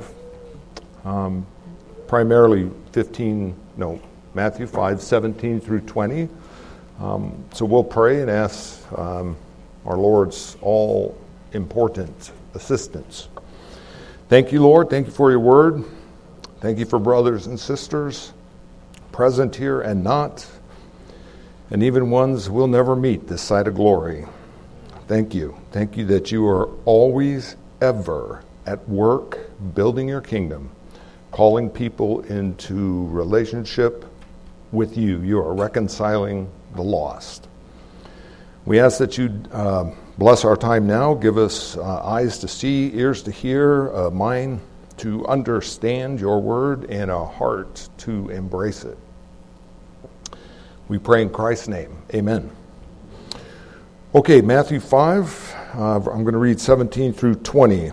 5, um, primarily 15, no, Matthew 5, 17 through 20. Um, so we'll pray and ask um, our Lord's all important assistance. Thank you, Lord. Thank you for your word. Thank you for brothers and sisters present here and not, and even ones we'll never meet this side of glory. Thank you. Thank you that you are always, ever at work building your kingdom, calling people into relationship with you. You are reconciling the lost. We ask that you uh, bless our time now, give us uh, eyes to see, ears to hear, a mind to understand your word, and a heart to embrace it. We pray in Christ's name. Amen. Okay, Matthew 5, uh, I'm going to read 17 through 20.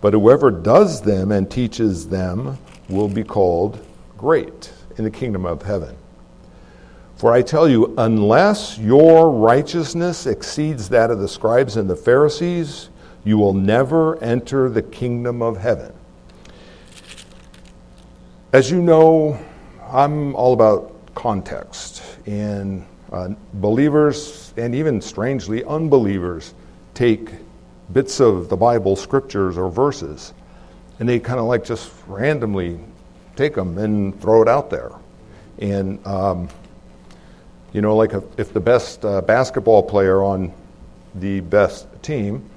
But whoever does them and teaches them will be called great in the kingdom of heaven. For I tell you, unless your righteousness exceeds that of the scribes and the Pharisees, you will never enter the kingdom of heaven. As you know, I'm all about context, and uh, believers and even strangely unbelievers take bits of the Bible, scriptures, or verses, and they kind of like just randomly take them and throw it out there. And, um, you know, like if the best uh, basketball player on the best team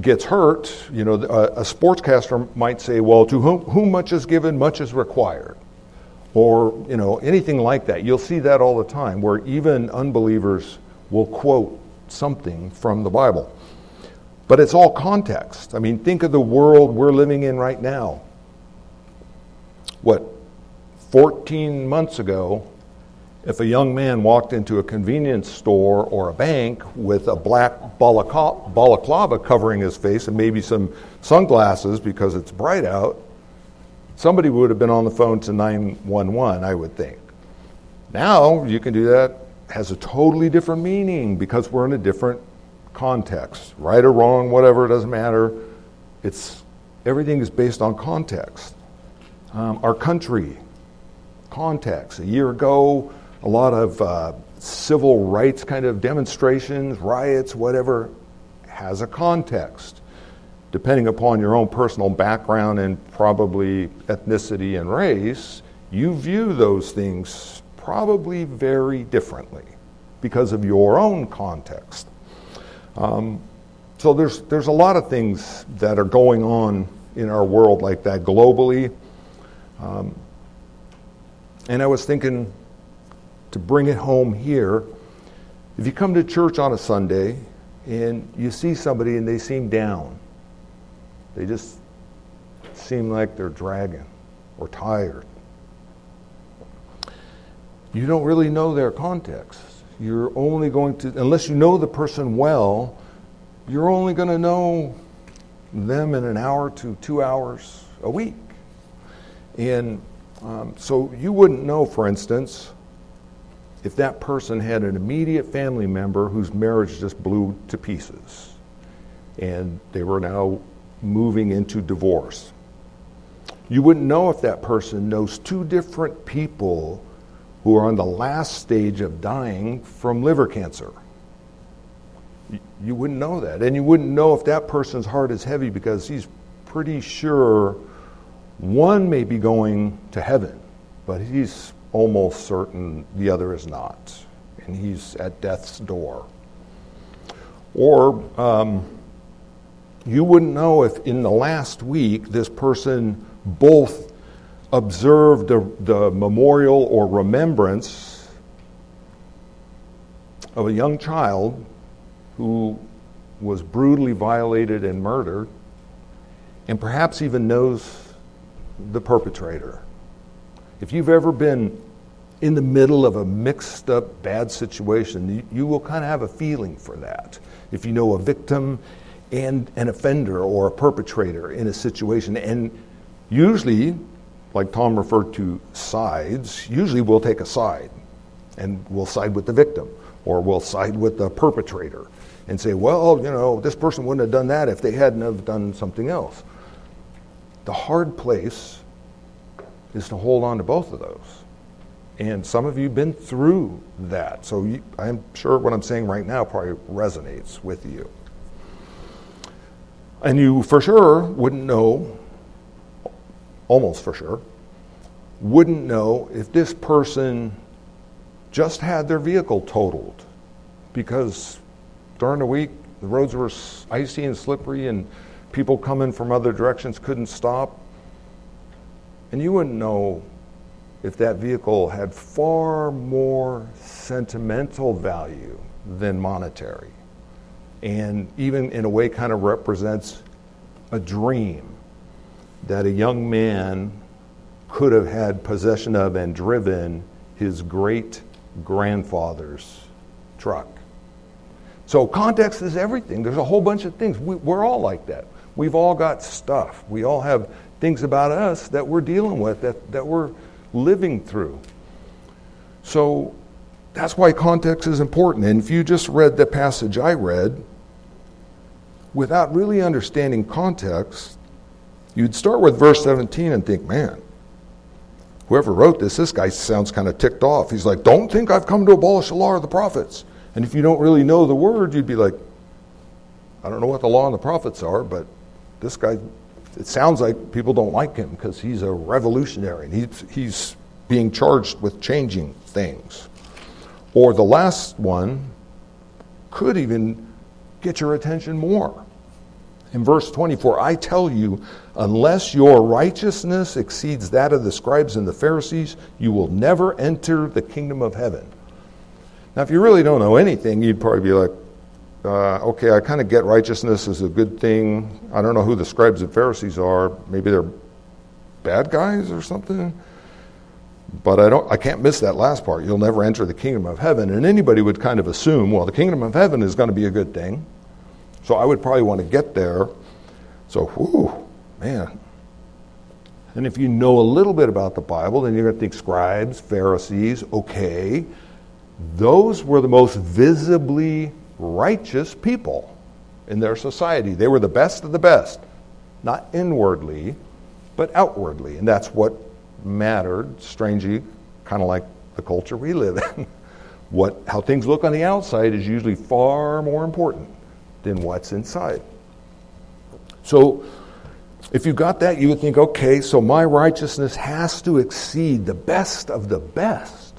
gets hurt, you know, a, a sportscaster might say, well, to whom, whom much is given, much is required. Or you know anything like that. You'll see that all the time where even unbelievers will quote something from the bible but it's all context i mean think of the world we're living in right now what 14 months ago if a young man walked into a convenience store or a bank with a black balaclava covering his face and maybe some sunglasses because it's bright out somebody would have been on the phone to 911, I would think. Now you can do that, has a totally different meaning because we're in a different context. Right or wrong, whatever, it doesn't matter. It's everything is based on context. Um, our country, context. A year ago, a lot of uh, civil rights kind of demonstrations, riots, whatever, has a context depending upon your own personal background and probably ethnicity and race, you view those things probably very differently because of your own context. Um, so there's there's a lot of things that are going on in our world like that globally. Um, and I was thinking to bring it home here. If you come to church on a Sunday and you see somebody and they seem down, they just seem like they're dragging or tired. You don't really know their context. You're only going to, unless you know the person well, you're only going to know them in an hour to two hours a week. And um, so you wouldn't know, for instance, if that person had an immediate family member whose marriage just blew to pieces and they were now moving into divorce. You wouldn't know if that person knows two different people who are on the last stage of dying from liver cancer. You wouldn't know that. And you wouldn't know if that person's heart is heavy because he's pretty sure one may be going to heaven, but he's almost certain the other is not. And he's at death's door. Or um, you wouldn't know if in the last week this person both observed the, the memorial or remembrance of a young child who was brutally violated and murdered, and perhaps even knows the perpetrator. If you've ever been in the middle of a mixed up bad situation, you, you will kind of have a feeling for that. If you know a victim and an offender or a perpetrator in a situation, and usually, like Tom referred to sides, usually we'll take a side and we'll side with the victim or we'll side with the perpetrator and say, well, you know, this person wouldn't have done that if they hadn't have done something else. The hard place is to hold on to both of those. And some of you have been through that. So you, I'm sure what I'm saying right now probably resonates with you. And you for sure wouldn't know, almost for sure, wouldn't know if this person just had their vehicle totaled because during the week the roads were icy and slippery and people coming from other directions couldn't stop. And you wouldn't know if that vehicle had far more sentimental value than monetary. And even in a way, kind of represents a dream that a young man could have had possession of and driven his great grandfather's truck. So, context is everything. There's a whole bunch of things. We, are all like that. We've all got stuff. We all have things about us that we're dealing with, that, that we're living through. So that's why context is important. And if you just read the passage I read without really understanding context, you'd start with verse 17 and think, man, whoever wrote this, this guy sounds kind of ticked off. He's like, don't think I've come to abolish the law of the prophets. And if you don't really know the word, you'd be like, I don't know what the law and the prophets are, but this guy it sounds like people don't like him because he's a revolutionary and he's, he's being charged with changing things. Or the last one could even get your attention more. In verse 24, I tell you, unless your righteousness exceeds that of the scribes and the Pharisees, you will never enter the kingdom of heaven. Now, if you really don't know anything, you'd probably be like, uh, okay, I kind of get righteousness is a good thing. I don't know who the scribes and Pharisees are. Maybe they're bad guys or something. But I don't I can't miss that last part. You'll never enter the kingdom of heaven. And anybody would kind of assume, well, the kingdom of heaven is going to be a good thing. So I would probably want to get there. So, whew, man. And if you know a little bit about the Bible, then you're going to think scribes, Pharisees, okay. Those were the most visibly righteous people in their society. They were the best of the best, not inwardly, but outwardly. And that's what mattered, strangely, kind of like the culture we live in. what, how things look on the outside is usually far more important than what's inside. So, if you got that, you would think, okay, so my righteousness has to exceed the best of the best.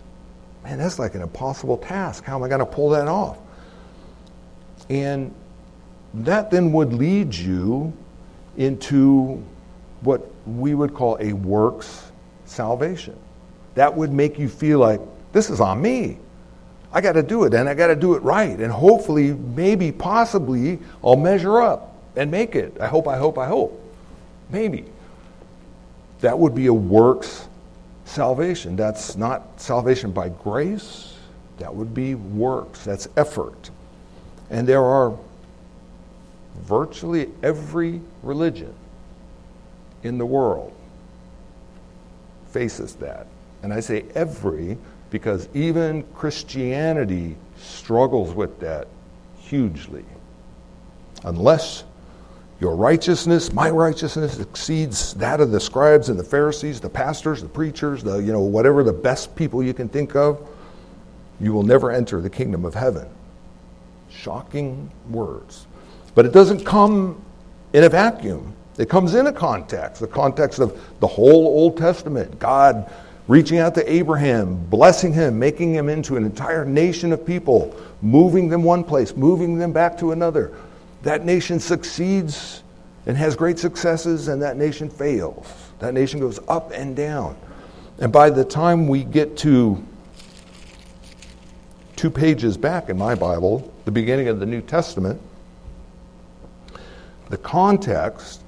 Man, that's like an impossible task. How am I going to pull that off? And that then would lead you into what we would call a works salvation. That would make you feel like this is on me. I got to do it and I got to do it right. And hopefully, maybe, possibly, I'll measure up and make it. I hope, I hope, I hope. Maybe. That would be a works salvation. That's not salvation by grace, that would be works. That's effort. And there are virtually every religion in the world faces that. And I say every because even Christianity struggles with that hugely. Unless your righteousness, my righteousness, exceeds that of the scribes and the Pharisees, the pastors, the preachers, the you know whatever the best people you can think of, you will never enter the kingdom of heaven. Shocking words. But it doesn't come in a vacuum. It comes in a context, the context of the whole Old Testament. God reaching out to Abraham, blessing him, making him into an entire nation of people, moving them one place, moving them back to another. That nation succeeds and has great successes, and that nation fails. That nation goes up and down. And by the time we get to two pages back in my Bible, the beginning of the New Testament, the context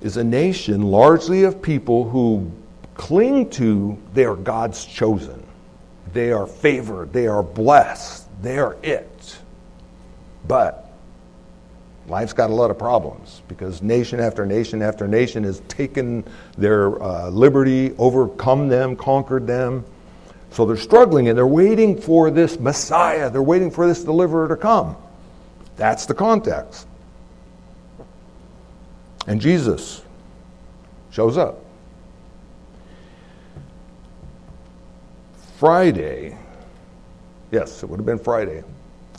is a nation largely of people who cling to they are God's chosen. They are favored. They are blessed. They are it. But life's got a lot of problems because nation after nation after nation has taken their uh, liberty, overcome them, conquered them. So they're struggling and they're waiting for this Messiah. They're waiting for this deliverer to come. That's the context. And Jesus shows up. Friday, yes, it would have been Friday.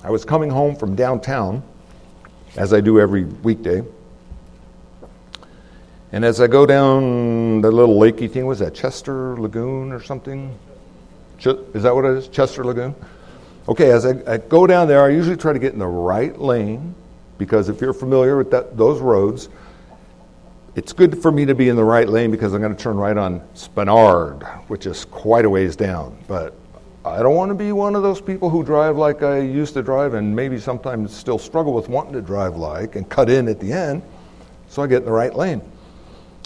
I was coming home from downtown, as I do every weekday. And as I go down the little lakey thing, was that Chester Lagoon or something? Is that what it is? Chester Lagoon? Okay, as I, I go down there, I usually try to get in the right lane because if you're familiar with that, those roads, it's good for me to be in the right lane because I'm going to turn right on Spenard, which is quite a ways down. But I don't want to be one of those people who drive like I used to drive and maybe sometimes still struggle with wanting to drive like and cut in at the end. So I get in the right lane.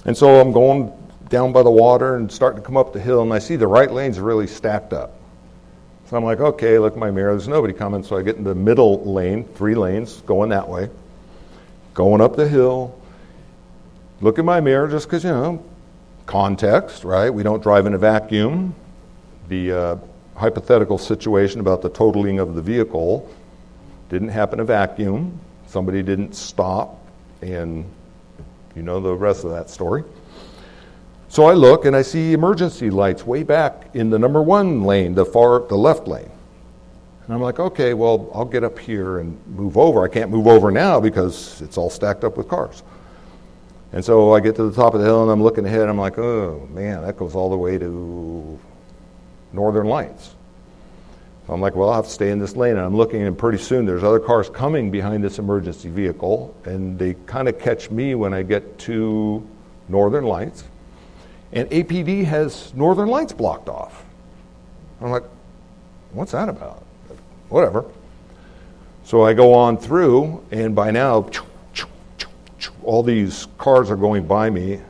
And so I'm going down by the water and starting to come up the hill, and I see the right lane's really stacked up. So I'm like, okay, look my mirror, there's nobody coming. So I get in the middle lane, three lanes, going that way, going up the hill, look in my mirror just because, you know, context, right? We don't drive in a vacuum. The uh, hypothetical situation about the totaling of the vehicle didn't happen in a vacuum. Somebody didn't stop, and you know the rest of that story. So I look and I see emergency lights way back in the number one lane, the far, the left lane. And I'm like, okay, well, I'll get up here and move over. I can't move over now because it's all stacked up with cars. And so I get to the top of the hill and I'm looking ahead and I'm like, oh man, that goes all the way to Northern Lights. So I'm like, well, I'll have to stay in this lane. And I'm looking and pretty soon there's other cars coming behind this emergency vehicle and they kind of catch me when I get to Northern Lights. And APD has Northern Lights blocked off. I'm like, what's that about? Whatever. So I go on through, and by now, all these cars are going by me,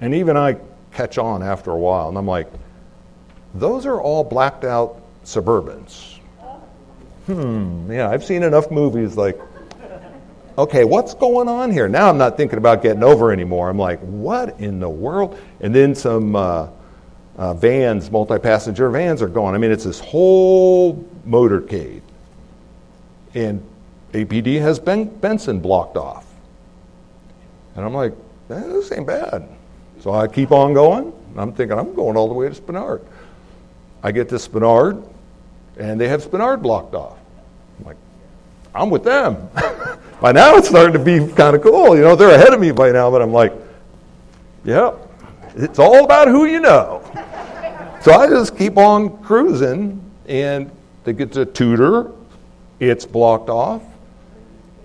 and even I catch on after a while, and I'm like, those are all blacked out Suburbans. Hmm, yeah, I've seen enough movies like, okay, what's going on here? Now I'm not thinking about getting over anymore. I'm like, what in the world? And then some uh, uh, vans, multi passenger vans are going. I mean, it's this whole motorcade. And APD has ben- Benson blocked off. And I'm like, eh, this ain't bad. So I keep on going. And I'm thinking, I'm going all the way to Spenard. I get to Spenard, and they have Spenard blocked off. I'm like, I'm with them. by now it's starting to be kind of cool. You know, they're ahead of me by now, but I'm like, yeah, it's all about who you know. so I just keep on cruising, and they get to Tudor, it's blocked off.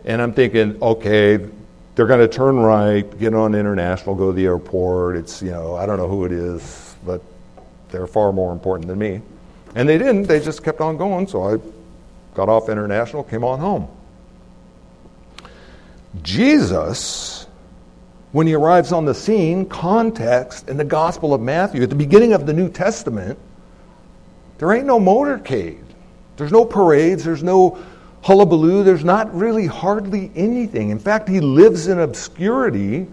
And I'm thinking, okay, they're going to turn right, get on international, go to the airport. It's, you know, I don't know who it is, but they're far more important than me. And they didn't, they just kept on going, so I got off international, came on home. Jesus, when he arrives on the scene, context in the Gospel of Matthew, at the beginning of the New Testament, there ain't no motorcade. There's no parades, there's no hullabaloo. There's not really hardly anything. In fact, he lives in obscurity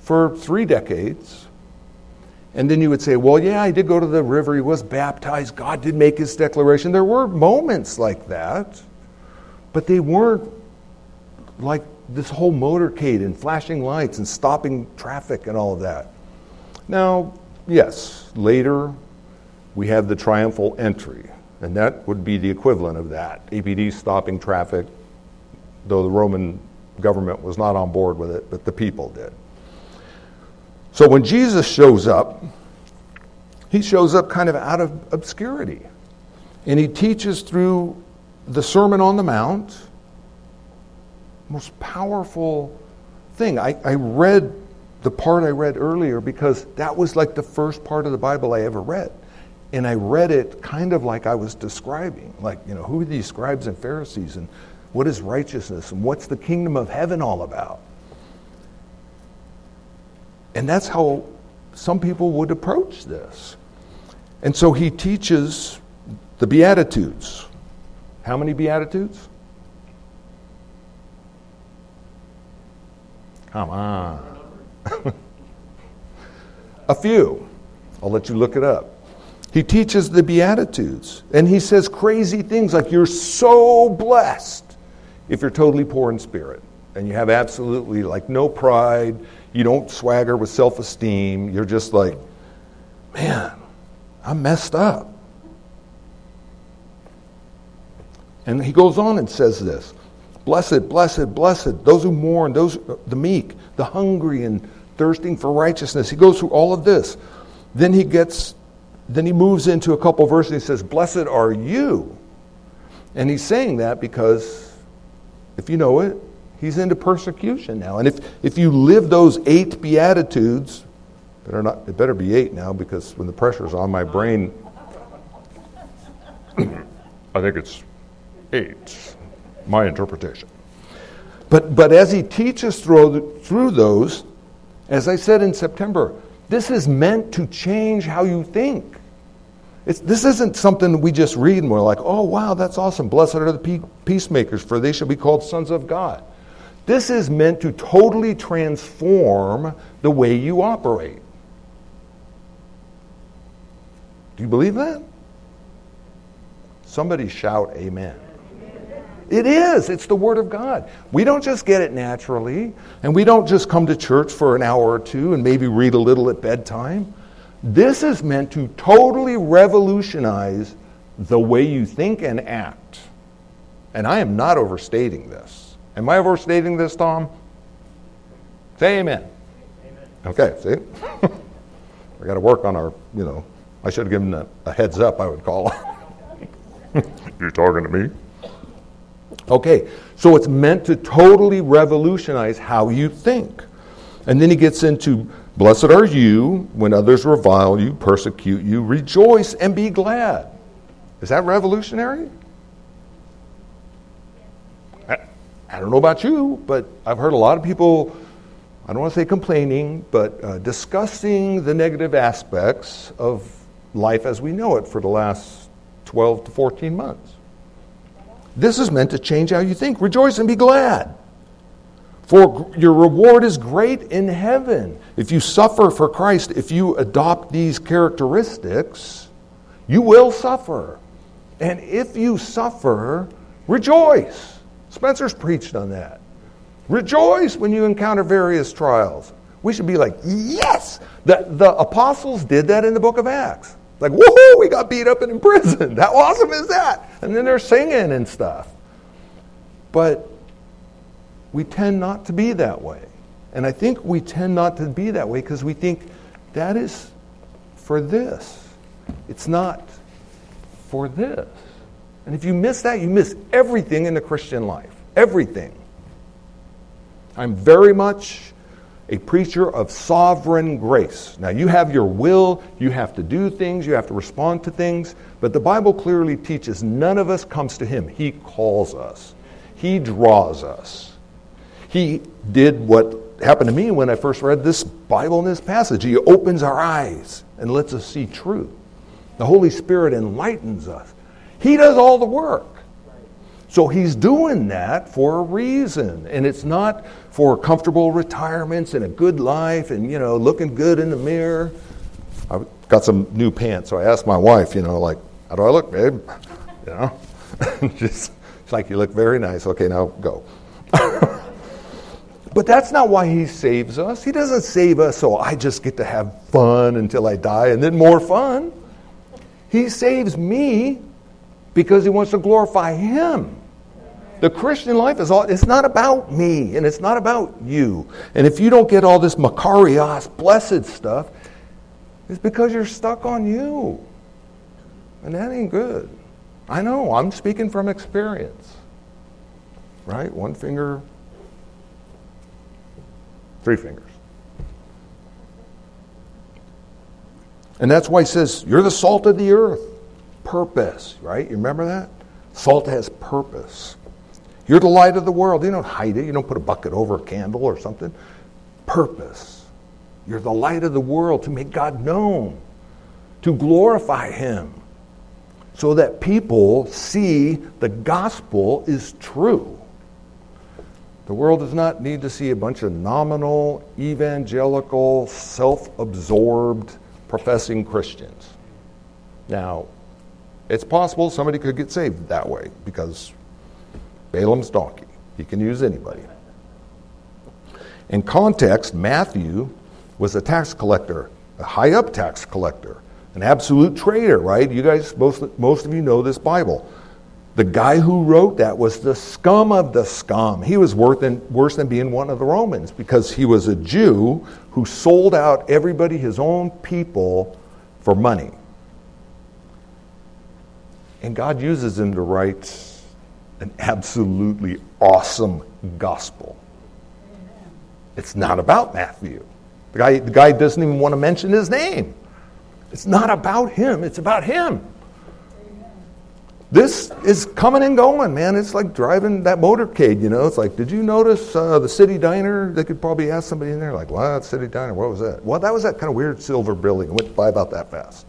for three decades. And then you would say, well, yeah, he did go to the river, he was baptized, God did make his declaration. There were moments like that, but they weren't like this whole motorcade and flashing lights and stopping traffic and all of that. Now, yes, later we have the triumphal entry. And that would be the equivalent of that. APD stopping traffic, though the Roman government was not on board with it, but the people did. So when Jesus shows up, he shows up kind of out of obscurity. And he teaches through the Sermon on the Mount, most powerful thing. I, I read the part I read earlier because that was like the first part of the Bible I ever read. And I read it kind of like I was describing, like, you know, who are these scribes and Pharisees and what is righteousness and what's the kingdom of heaven all about? And that's how some people would approach this. And so he teaches the Beatitudes. How many Beatitudes? Come on. A few. I'll let you look it up. He teaches the Beatitudes, and he says crazy things like, You're so blessed if you're totally poor in spirit and you have absolutely like no pride, you don't swagger with self esteem, you're just like, Man, I'm messed up. And he goes on and says this Blessed, blessed, blessed, those who mourn, those the meek, the hungry and thirsting for righteousness. He goes through all of this. Then he gets then he moves into a couple verses and he says, Blessed are you. And he's saying that because, if you know it, he's into persecution now. And if, if you live those eight Beatitudes, better not, it better be eight now because when the pressure's on my brain, I think it's eight, my interpretation. But, but as he teaches through, through those, as I said in September, this is meant to change how you think. It's, this isn't something we just read and we're like, oh, wow, that's awesome. Blessed are the peacemakers, for they shall be called sons of God. This is meant to totally transform the way you operate. Do you believe that? Somebody shout, Amen. It is. It's the Word of God. We don't just get it naturally, and we don't just come to church for an hour or two and maybe read a little at bedtime. This is meant to totally revolutionize the way you think and act. And I am not overstating this. Am I overstating this, Tom? Say amen. amen. Okay, see? we got to work on our, you know, I should have given a, a heads up, I would call. You're talking to me? Okay, so it's meant to totally revolutionize how you think. And then he gets into Blessed are you when others revile you, persecute you. Rejoice and be glad. Is that revolutionary? I, I don't know about you, but I've heard a lot of people, I don't want to say complaining, but uh, discussing the negative aspects of life as we know it for the last 12 to 14 months. This is meant to change how you think. Rejoice and be glad. For your reward is great in heaven. If you suffer for Christ, if you adopt these characteristics, you will suffer. And if you suffer, rejoice. Spencer's preached on that. Rejoice when you encounter various trials. We should be like, yes! The, the apostles did that in the book of Acts. Like, woohoo, we got beat up and imprisoned. How awesome is that? And then they're singing and stuff. But we tend not to be that way. And I think we tend not to be that way because we think that is for this. It's not for this. And if you miss that, you miss everything in the Christian life. Everything. I'm very much a preacher of sovereign grace. Now, you have your will, you have to do things, you have to respond to things, but the Bible clearly teaches none of us comes to Him. He calls us, He draws us. He did what happened to me when I first read this Bible in this passage. He opens our eyes and lets us see truth. The Holy Spirit enlightens us. He does all the work. So he's doing that for a reason. And it's not for comfortable retirements and a good life and, you know, looking good in the mirror. I got some new pants, so I asked my wife, you know, like, how do I look, babe? You know? Just, it's like, you look very nice. Okay, now go. But that's not why he saves us. He doesn't save us so I just get to have fun until I die and then more fun. He saves me because he wants to glorify him. The Christian life is all, it's not about me and it's not about you. And if you don't get all this Makarios, blessed stuff, it's because you're stuck on you. And that ain't good. I know, I'm speaking from experience. Right? One finger Three fingers. And that's why he says, You're the salt of the earth. Purpose, right? You remember that? Salt has purpose. You're the light of the world. You don't hide it. You don't put a bucket over a candle or something. Purpose. You're the light of the world to make God known, to glorify Him, so that people see the gospel is true. The world does not need to see a bunch of nominal, evangelical, self absorbed, professing Christians. Now, it's possible somebody could get saved that way because Balaam's donkey. He can use anybody. In context, Matthew was a tax collector, a high up tax collector, an absolute traitor, right? You guys, most, most of you know this Bible. The guy who wrote that was the scum of the scum. He was worse than, worse than being one of the Romans because he was a Jew who sold out everybody, his own people, for money. And God uses him to write an absolutely awesome gospel. It's not about Matthew. The guy, the guy doesn't even want to mention his name. It's not about him, it's about him. This is coming and going, man. It's like driving that motorcade, you know. It's like, did you notice uh, the city diner? They could probably ask somebody in there, like, well, what, city diner? What was that? Well, that was that kind of weird silver building. It went by about that fast,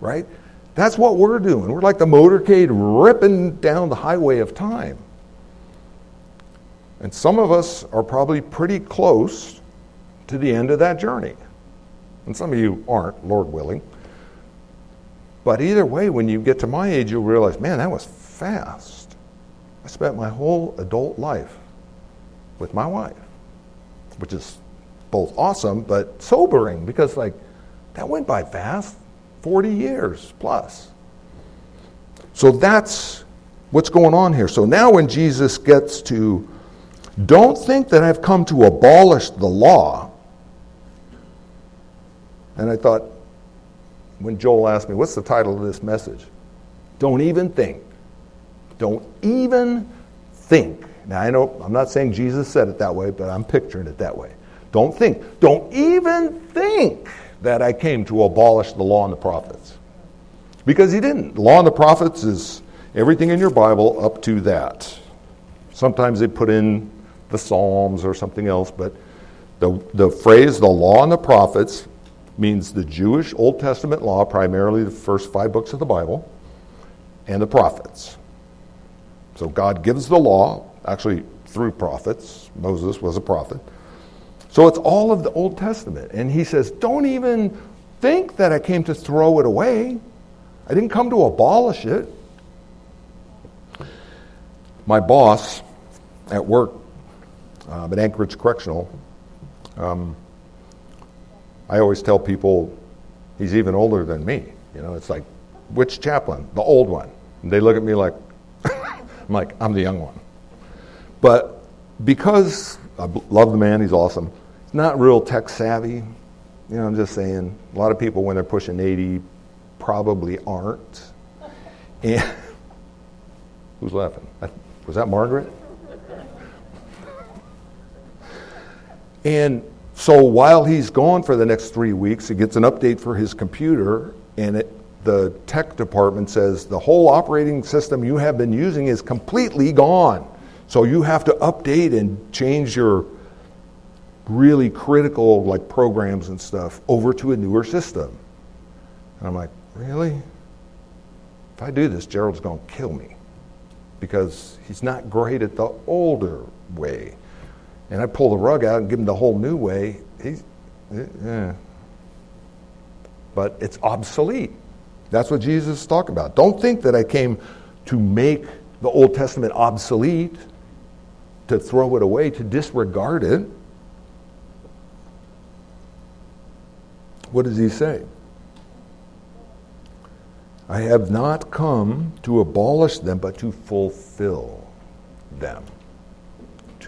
right? That's what we're doing. We're like the motorcade ripping down the highway of time. And some of us are probably pretty close to the end of that journey. And some of you aren't, Lord willing. But either way, when you get to my age, you'll realize, man, that was fast. I spent my whole adult life with my wife, which is both awesome but sobering because, like, that went by fast 40 years plus. So that's what's going on here. So now, when Jesus gets to, don't think that I've come to abolish the law. And I thought, when Joel asked me, What's the title of this message? Don't even think. Don't even think. Now, I know I'm not saying Jesus said it that way, but I'm picturing it that way. Don't think. Don't even think that I came to abolish the law and the prophets. Because he didn't. Law and the prophets is everything in your Bible up to that. Sometimes they put in the Psalms or something else, but the, the phrase the law and the prophets means the Jewish Old Testament law, primarily the first five books of the Bible, and the prophets. So God gives the law, actually through prophets. Moses was a prophet. So it's all of the Old Testament. And he says, Don't even think that I came to throw it away. I didn't come to abolish it. My boss at work uh, at Anchorage Correctional, um, I always tell people he's even older than me. You know, it's like, which chaplain? The old one. And they look at me like, I'm like, I'm the young one. But because I love the man, he's awesome, he's not real tech savvy. You know, I'm just saying, a lot of people when they're pushing 80 probably aren't. And who's laughing? Was that Margaret? And so while he's gone for the next three weeks, he gets an update for his computer, and it, the tech department says the whole operating system you have been using is completely gone. So you have to update and change your really critical like programs and stuff over to a newer system. And I'm like, really? If I do this, Gerald's going to kill me because he's not great at the older way and I pull the rug out and give him the whole new way, he's, yeah. But it's obsolete. That's what Jesus is talking about. Don't think that I came to make the Old Testament obsolete, to throw it away, to disregard it. What does he say? I have not come to abolish them, but to fulfill them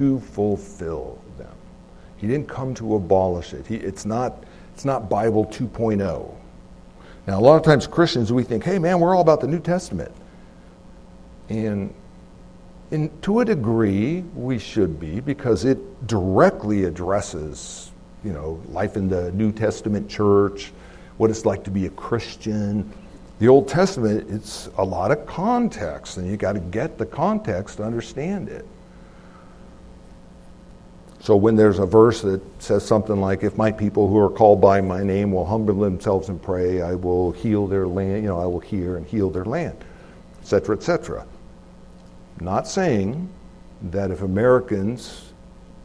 to fulfill them. He didn't come to abolish it. He, it's, not, it's not Bible 2.0. Now, a lot of times Christians, we think, hey, man, we're all about the New Testament. And in, to a degree, we should be because it directly addresses, you know, life in the New Testament church, what it's like to be a Christian. The Old Testament, it's a lot of context, and you got to get the context to understand it. So when there's a verse that says something like, "If my people who are called by my name will humble themselves and pray, I will heal their land. You know, I will hear and heal their land, etc., etc." Not saying that if Americans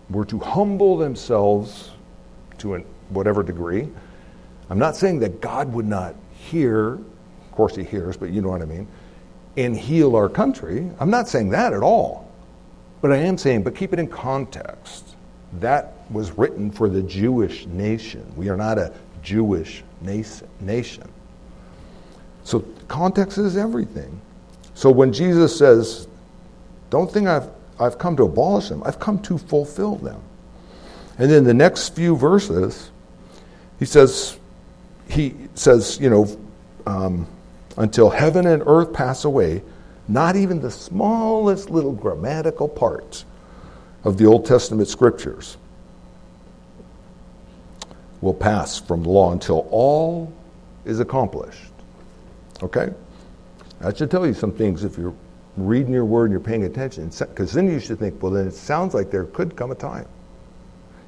were to humble themselves to an, whatever degree, I'm not saying that God would not hear. Of course, He hears, but you know what I mean, and heal our country. I'm not saying that at all. But I am saying, but keep it in context that was written for the Jewish nation. We are not a Jewish nation. So context is everything. So when Jesus says, don't think I've, I've come to abolish them, I've come to fulfill them. And then the next few verses, he says, he says, you know, um, until heaven and earth pass away, not even the smallest little grammatical parts of the Old Testament scriptures will pass from the law until all is accomplished. Okay? That should tell you some things if you're reading your word and you're paying attention. Because then you should think, well, then it sounds like there could come a time.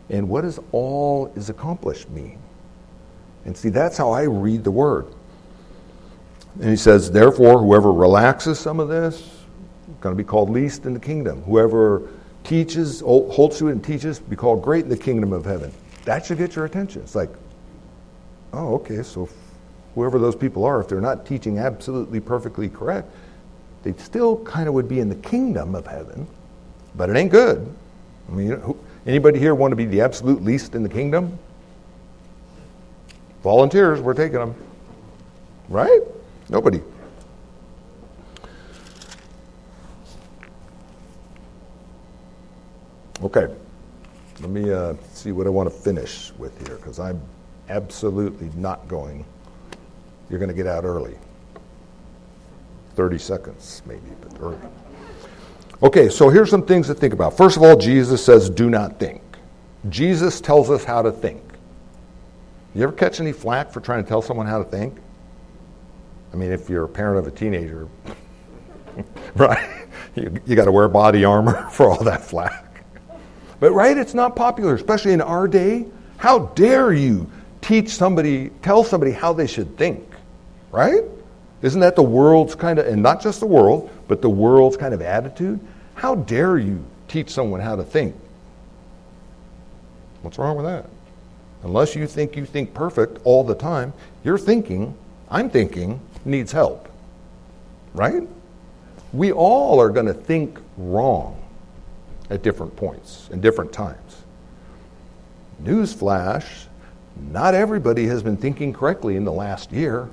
And what does all is accomplished mean? And see, that's how I read the word. And he says, therefore, whoever relaxes some of this, is going to be called least in the kingdom. Whoever teaches, holds to it and teaches, be called great in the kingdom of heaven. That should get your attention. It's like, oh, okay, so whoever those people are, if they're not teaching absolutely perfectly correct, they still kind of would be in the kingdom of heaven, but it ain't good. I mean, anybody here want to be the absolute least in the kingdom? Volunteers, we're taking them. Right? Nobody. Okay, let me uh, see what I want to finish with here because I'm absolutely not going. You're going to get out early. 30 seconds, maybe, but early. Okay, so here's some things to think about. First of all, Jesus says, do not think. Jesus tells us how to think. You ever catch any flack for trying to tell someone how to think? I mean, if you're a parent of a teenager, right? You, you got to wear body armor for all that flack. But right, it's not popular, especially in our day. How dare you teach somebody, tell somebody how they should think, right? Isn't that the world's kind of, and not just the world, but the world's kind of attitude? How dare you teach someone how to think? What's wrong with that? Unless you think you think perfect all the time, your thinking, I'm thinking, needs help. Right? We all are going to think wrong at different points and different times. Newsflash not everybody has been thinking correctly in the last year.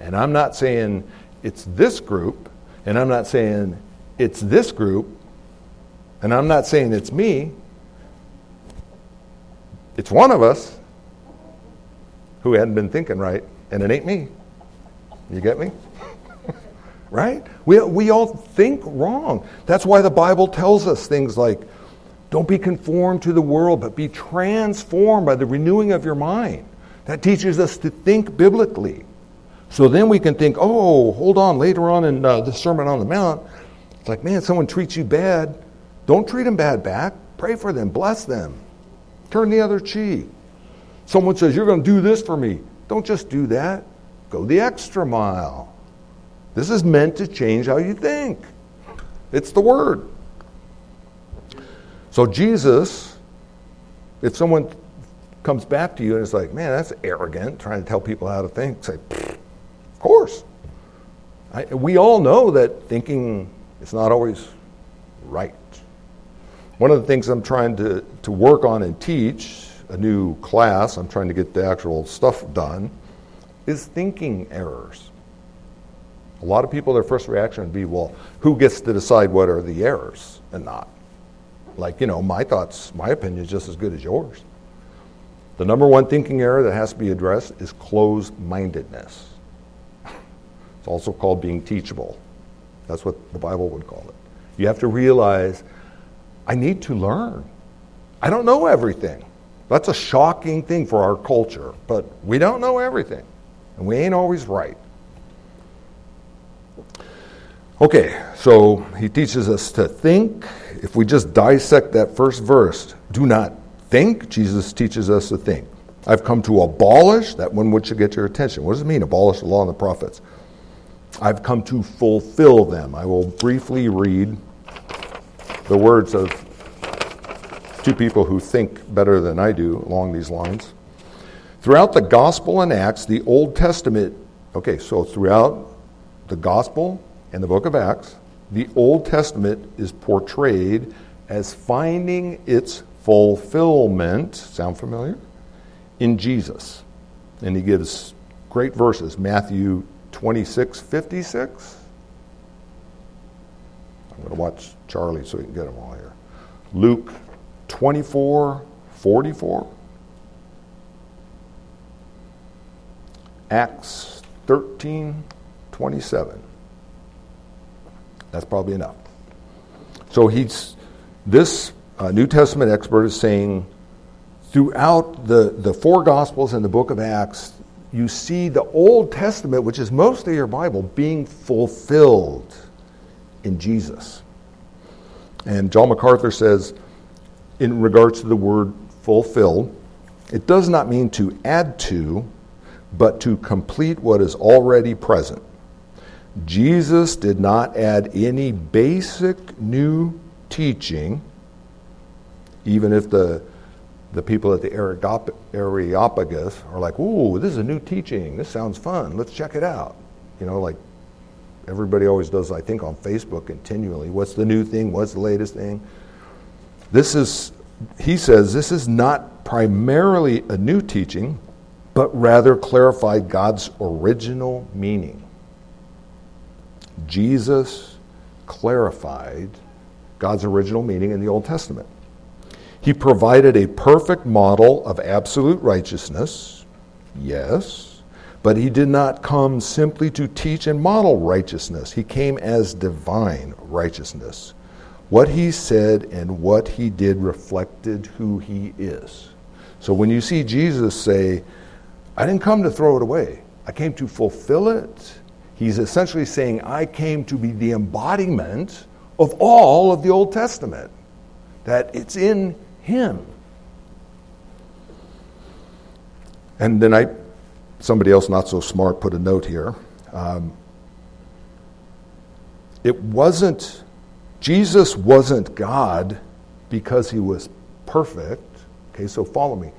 And I'm not saying it's this group, and I'm not saying it's this group, and I'm not saying it's me. It's one of us who hadn't been thinking right, and it ain't me. You get me? Right? We, we all think wrong. That's why the Bible tells us things like, don't be conformed to the world, but be transformed by the renewing of your mind. That teaches us to think biblically. So then we can think, oh, hold on, later on in uh, the Sermon on the Mount, it's like, man, someone treats you bad. Don't treat them bad back. Pray for them, bless them, turn the other cheek. Someone says, You're going to do this for me. Don't just do that, go the extra mile. This is meant to change how you think. It's the Word. So, Jesus, if someone comes back to you and is like, man, that's arrogant, trying to tell people how to think, say, of course. I, we all know that thinking is not always right. One of the things I'm trying to, to work on and teach, a new class, I'm trying to get the actual stuff done, is thinking errors. A lot of people, their first reaction would be, well, who gets to decide what are the errors and not? Like, you know, my thoughts, my opinion is just as good as yours. The number one thinking error that has to be addressed is closed mindedness. It's also called being teachable. That's what the Bible would call it. You have to realize, I need to learn. I don't know everything. That's a shocking thing for our culture, but we don't know everything. And we ain't always right. Okay, so he teaches us to think. if we just dissect that first verse, do not think, Jesus teaches us to think. I've come to abolish, that one which should get your attention. What does it mean, abolish the law and the prophets? I've come to fulfill them. I will briefly read the words of two people who think better than I do along these lines. Throughout the Gospel and Acts, the Old Testament, okay, so throughout the Gospel and the book of Acts, the Old Testament is portrayed as finding its fulfillment. Sound familiar? in Jesus. And he gives great verses Matthew 26, 56. I'm going to watch Charlie so he can get them all here. Luke 24, 44. Acts 13, 27. That's probably enough. So he's this uh, New Testament expert is saying throughout the, the four Gospels and the book of Acts, you see the Old Testament, which is most of your Bible, being fulfilled in Jesus. And John MacArthur says, in regards to the word fulfill, it does not mean to add to, but to complete what is already present. Jesus did not add any basic new teaching, even if the the people at the Areopagus are like, ooh, this is a new teaching. This sounds fun. Let's check it out. You know, like everybody always does, I think, on Facebook continually. What's the new thing? What's the latest thing? This is, he says, this is not primarily a new teaching, but rather clarified God's original meaning. Jesus clarified God's original meaning in the Old Testament. He provided a perfect model of absolute righteousness, yes, but he did not come simply to teach and model righteousness. He came as divine righteousness. What he said and what he did reflected who he is. So when you see Jesus say, I didn't come to throw it away, I came to fulfill it, he's essentially saying, I came to be the embodiment of all of the Old Testament. That it's in him. And then I, somebody else not so smart put a note here. Um, it wasn't, Jesus wasn't God because he was perfect. Okay, so follow me.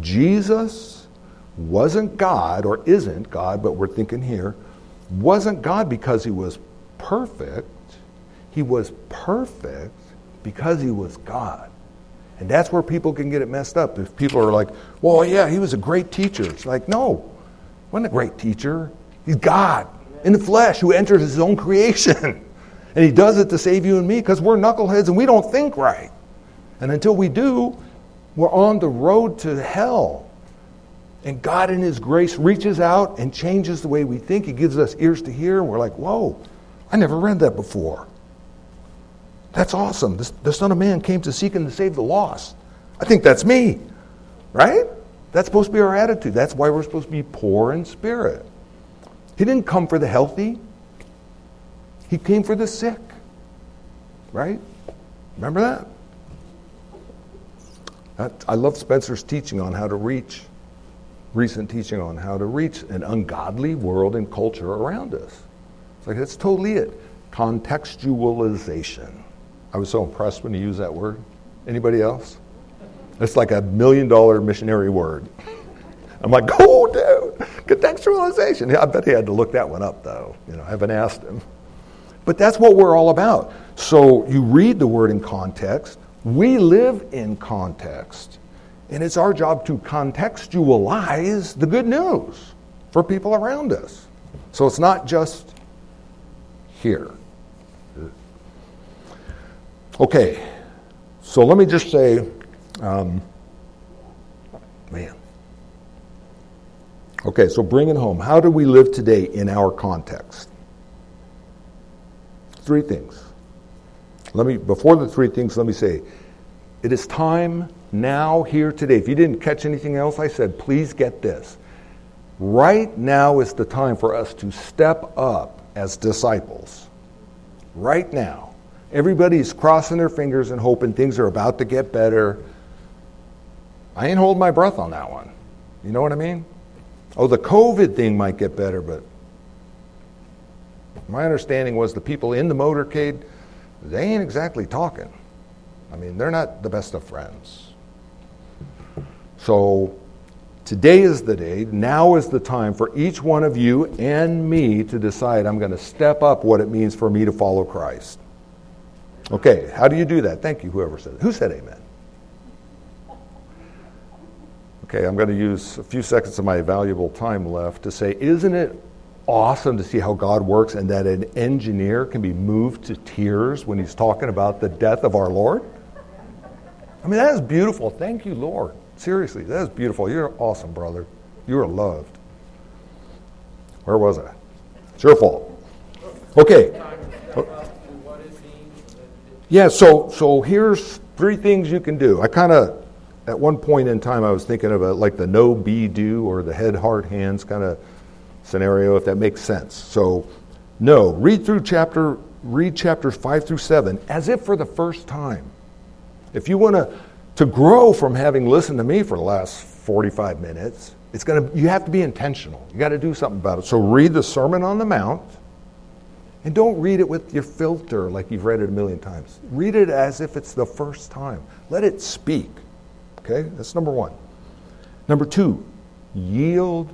Jesus wasn't God, or isn't God, but we're thinking here, wasn't God because he was perfect. He was perfect because he was God. And that's where people can get it messed up. If people are like, well, yeah, he was a great teacher. It's like, no, wasn't a great teacher. He's God in the flesh who enters his own creation. and he does it to save you and me because we're knuckleheads and we don't think right. And until we do, we're on the road to hell. And God, in His grace, reaches out and changes the way we think. He gives us ears to hear, and we're like, whoa, I never read that before. That's awesome. This, the Son of Man came to seek and to save the lost. I think that's me, right? That's supposed to be our attitude. That's why we're supposed to be poor in spirit. He didn't come for the healthy, He came for the sick, right? Remember that? I love Spencer's teaching on how to reach, recent teaching on how to reach an ungodly world and culture around us. It's like that's totally it. Contextualization. I was so impressed when he used that word. Anybody else? It's like a million dollar missionary word. I'm like, oh, dude, contextualization. I bet he had to look that one up, though. You know, I haven't asked him. But that's what we're all about. So you read the word in context. We live in context. And it's our job to contextualize the good news for people around us. So it's not just here. Okay, so let me just say, um, man. Okay, so bring it home. How do we live today in our context? Three things. Let me before the three things, let me say, it is time now, here, today. If you didn't catch anything else I said, please get this. Right now is the time for us to step up as disciples. Right now Everybody's crossing their fingers and hoping things are about to get better. I ain't holding my breath on that one. You know what I mean? Oh, the COVID thing might get better, but my understanding was the people in the motorcade, they ain't exactly talking. I mean, they're not the best of friends. So today is the day. Now is the time for each one of you and me to decide I'm going to step up what it means for me to follow Christ. Okay, how do you do that? Thank you, whoever said it. Who said amen? Okay, I'm going to use a few seconds of my valuable time left to say, isn't it awesome to see how God works and that an engineer can be moved to tears when he's talking about the death of our Lord? I mean, that is beautiful. Thank you, Lord. Seriously, that is beautiful. You're awesome, brother. You are loved. Where was I? It's your fault. Okay. Yeah, so so here's three things you can do. I kind of at one point in time I was thinking of a, like the know be do or the head heart hands kind of scenario if that makes sense. So no, read through chapter read chapters 5 through 7 as if for the first time. If you want to to grow from having listened to me for the last 45 minutes, it's going to you have to be intentional. You got to do something about it. So read the Sermon on the Mount and don't read it with your filter like you've read it a million times. Read it as if it's the first time. Let it speak. Okay? That's number 1. Number 2, yield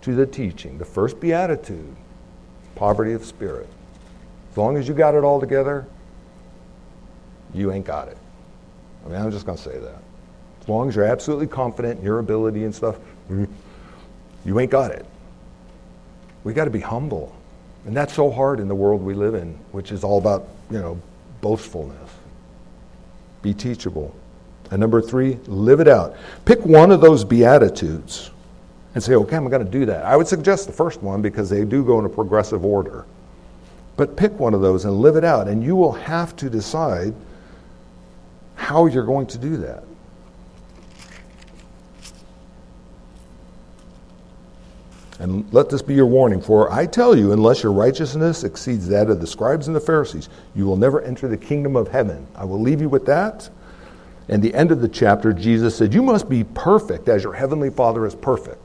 to the teaching. The first beatitude, poverty of spirit. As long as you got it all together, you ain't got it. I mean, I'm just going to say that. As long as you're absolutely confident in your ability and stuff, mm, you ain't got it. We got to be humble. And that's so hard in the world we live in, which is all about, you know, boastfulness. Be teachable. And number three, live it out. Pick one of those Beatitudes and say, okay, I'm going to do that. I would suggest the first one because they do go in a progressive order. But pick one of those and live it out. And you will have to decide how you're going to do that. And let this be your warning, for I tell you, unless your righteousness exceeds that of the scribes and the Pharisees, you will never enter the kingdom of heaven. I will leave you with that. And the end of the chapter, Jesus said, You must be perfect as your heavenly Father is perfect.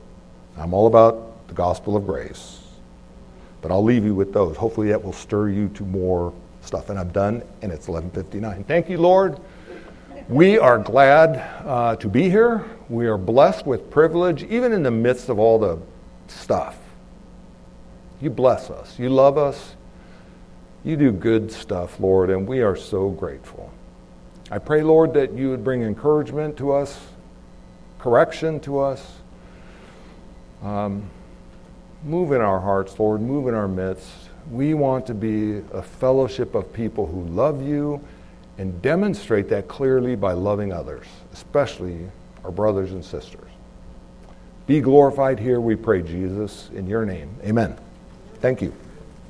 I'm all about the gospel of grace. But I'll leave you with those. Hopefully that will stir you to more stuff. And I'm done, and it's 11:59. Thank you, Lord. We are glad uh, to be here. We are blessed with privilege, even in the midst of all the stuff. You bless us. You love us. You do good stuff, Lord, and we are so grateful. I pray, Lord, that you would bring encouragement to us, correction to us. Um, move in our hearts, Lord, move in our midst. We want to be a fellowship of people who love you and demonstrate that clearly by loving others, especially our brothers and sisters. Be glorified here, we pray, Jesus, in your name. Amen. Thank you.